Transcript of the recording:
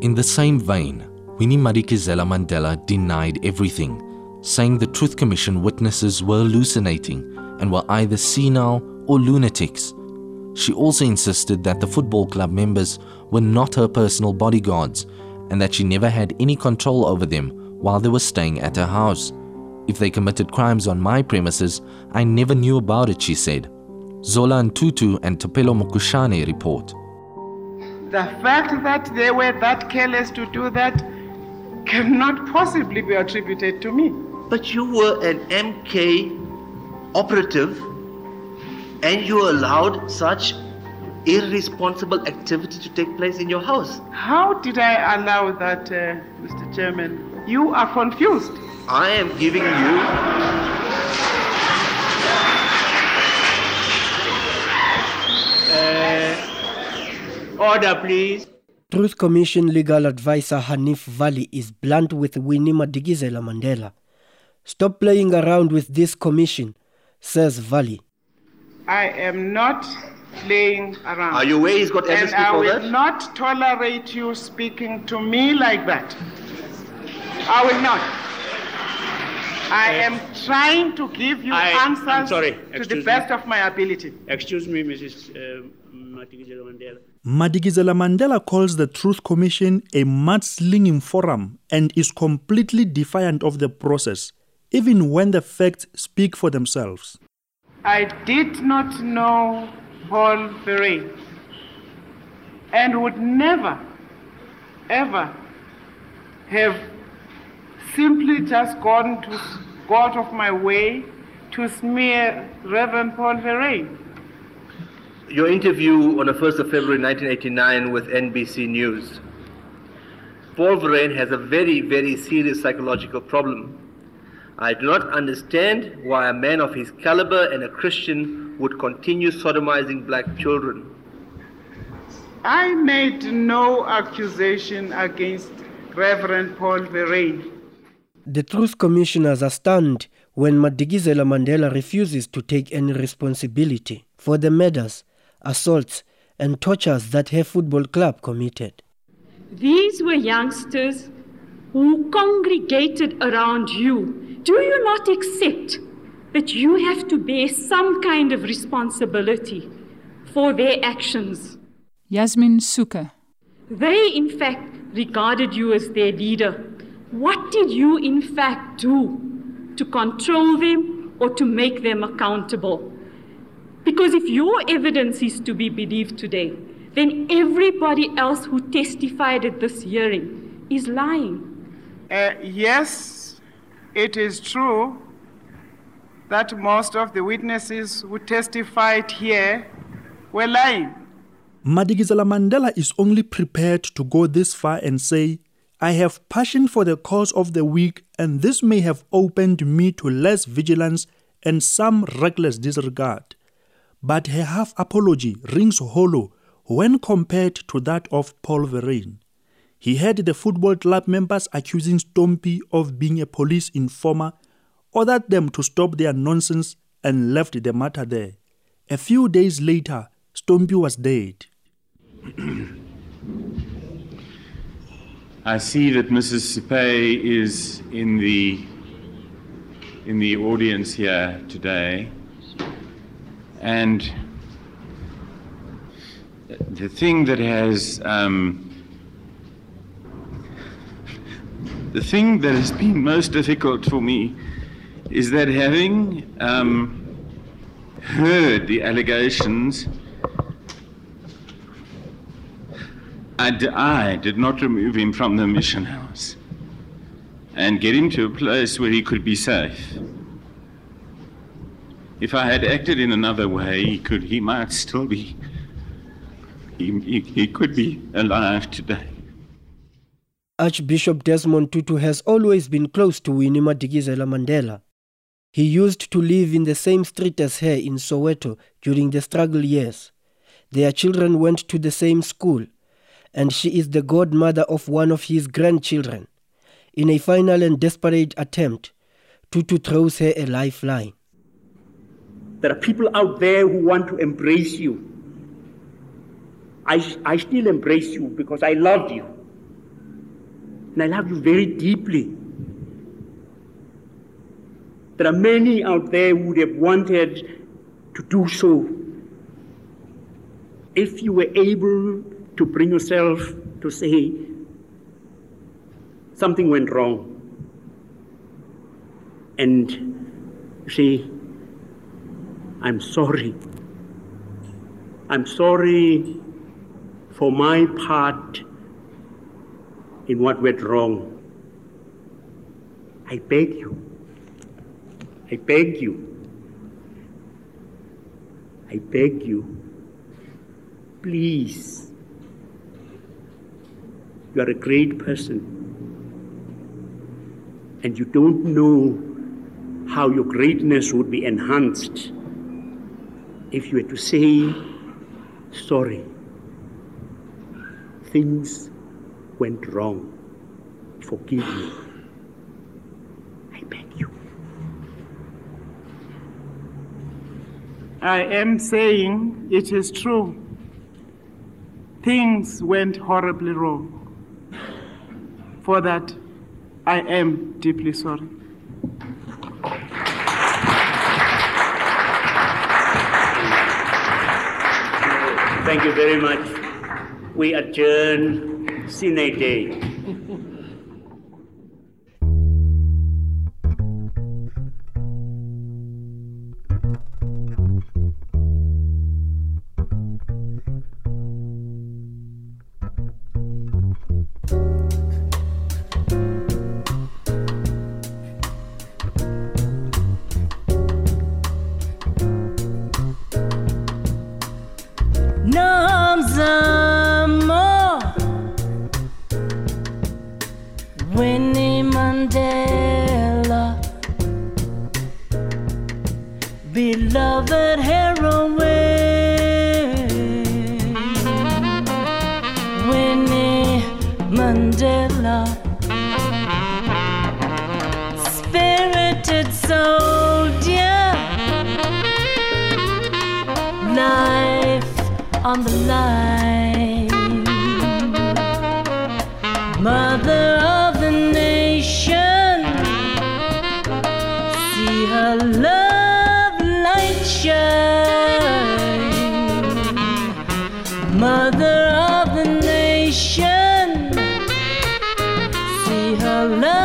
In the same vein, Winnie Madikizela Mandela denied everything, saying the Truth Commission witnesses were hallucinating and were either senile or lunatics. She also insisted that the football club members were not her personal bodyguards and that she never had any control over them while they were staying at her house. If they committed crimes on my premises, I never knew about it, she said. Zola Ntutu and Thapelo Mokushane report. The fact that they were that careless to do that cannot possibly be attributed to me. But you were an MK operative and you allowed such irresponsible activity to take place in your house. How did I allow that, uh, Mr. Chairman? You are confused. I am giving you. Order, please. Truth Commission legal advisor Hanif Vally is blunt with Winnie Madikizela Mandela. Stop playing around with this commission, says Vally. I am not playing around. Are you aware he's got evidence and MSP I for will that? not tolerate you speaking to me like that. I will not. I am trying to give you I- I'm answers sorry, to the best me. of my ability. Excuse me, Mrs. Uh, Matikizela Mandela. Madikizela Mandela calls the Truth Commission a mudslinging forum and is completely defiant of the process, even when the facts speak for themselves. I did not know Paul Verryn and would never, ever have simply just gone to go out of my way to smear Reverend Paul Verryn. Your interview on the 1st of February 1989 with NBC News. Paul Verryn has a very, very serious psychological problem. I do not understand why a man of his caliber and a Christian would continue sodomizing black children. I made no accusation against Reverend Paul Verryn. The Truth Commissioners are stunned when Madikizela Mandela refuses to take any responsibility for the murders, assaults, and tortures that her football club committed. These were youngsters who congregated around you. Do you not accept that you have to bear some kind of responsibility for their actions? Yasmin Sooka. They, in fact, regarded you as their leader. What did you, in fact, do to control them or to make them accountable? Because if your evidence is to be believed today, then everybody else who testified at this hearing is lying. Uh, yes, it is true that most of the witnesses who testified here were lying. Madikizela Mandela is only prepared to go this far and say, I have passion for the cause of the weak, and this may have opened me to less vigilance and some reckless disregard. But her half apology rings hollow when compared to that of Paul Verryn. He had the football club members accusing Stompie of being a police informer, ordered them to stop their nonsense, and left the matter there. A few days later, Stompie was dead. I see that Mrs. Seipei is in the in the audience here today, and the thing that has um, the thing that has been most difficult for me is that having um, heard the allegations. I, d- I did not remove him from the mission house and get him to a place where he could be safe. If I had acted in another way, he could, he might still be, he, he, he could be alive today. Archbishop Desmond Tutu has always been close to Winnie Madikizela Mandela. He used to live in the same street as her in Soweto during the struggle years. Their children went to the same school, and she is the godmother of one of his grandchildren. In a final and desperate attempt, Tutu throws her a lifeline. There are people out there who want to embrace you. I, I still embrace you because I loved you. and I love you very deeply. There are many out there who would have wanted to do so. If you were able to bring yourself to say, something went wrong, and you say, I'm sorry. I'm sorry for my part in what went wrong. I beg you. I beg you. I beg you. Please. You are a great person. And you don't know how your greatness would be enhanced if you were to say, sorry, things went wrong. Forgive me. I beg you. I am saying it is true. Things went horribly wrong. For that, I am deeply sorry. Thank you very much. We adjourn sine die. Mandela. Spirited soldier. Life on the line. Mother of the nation, love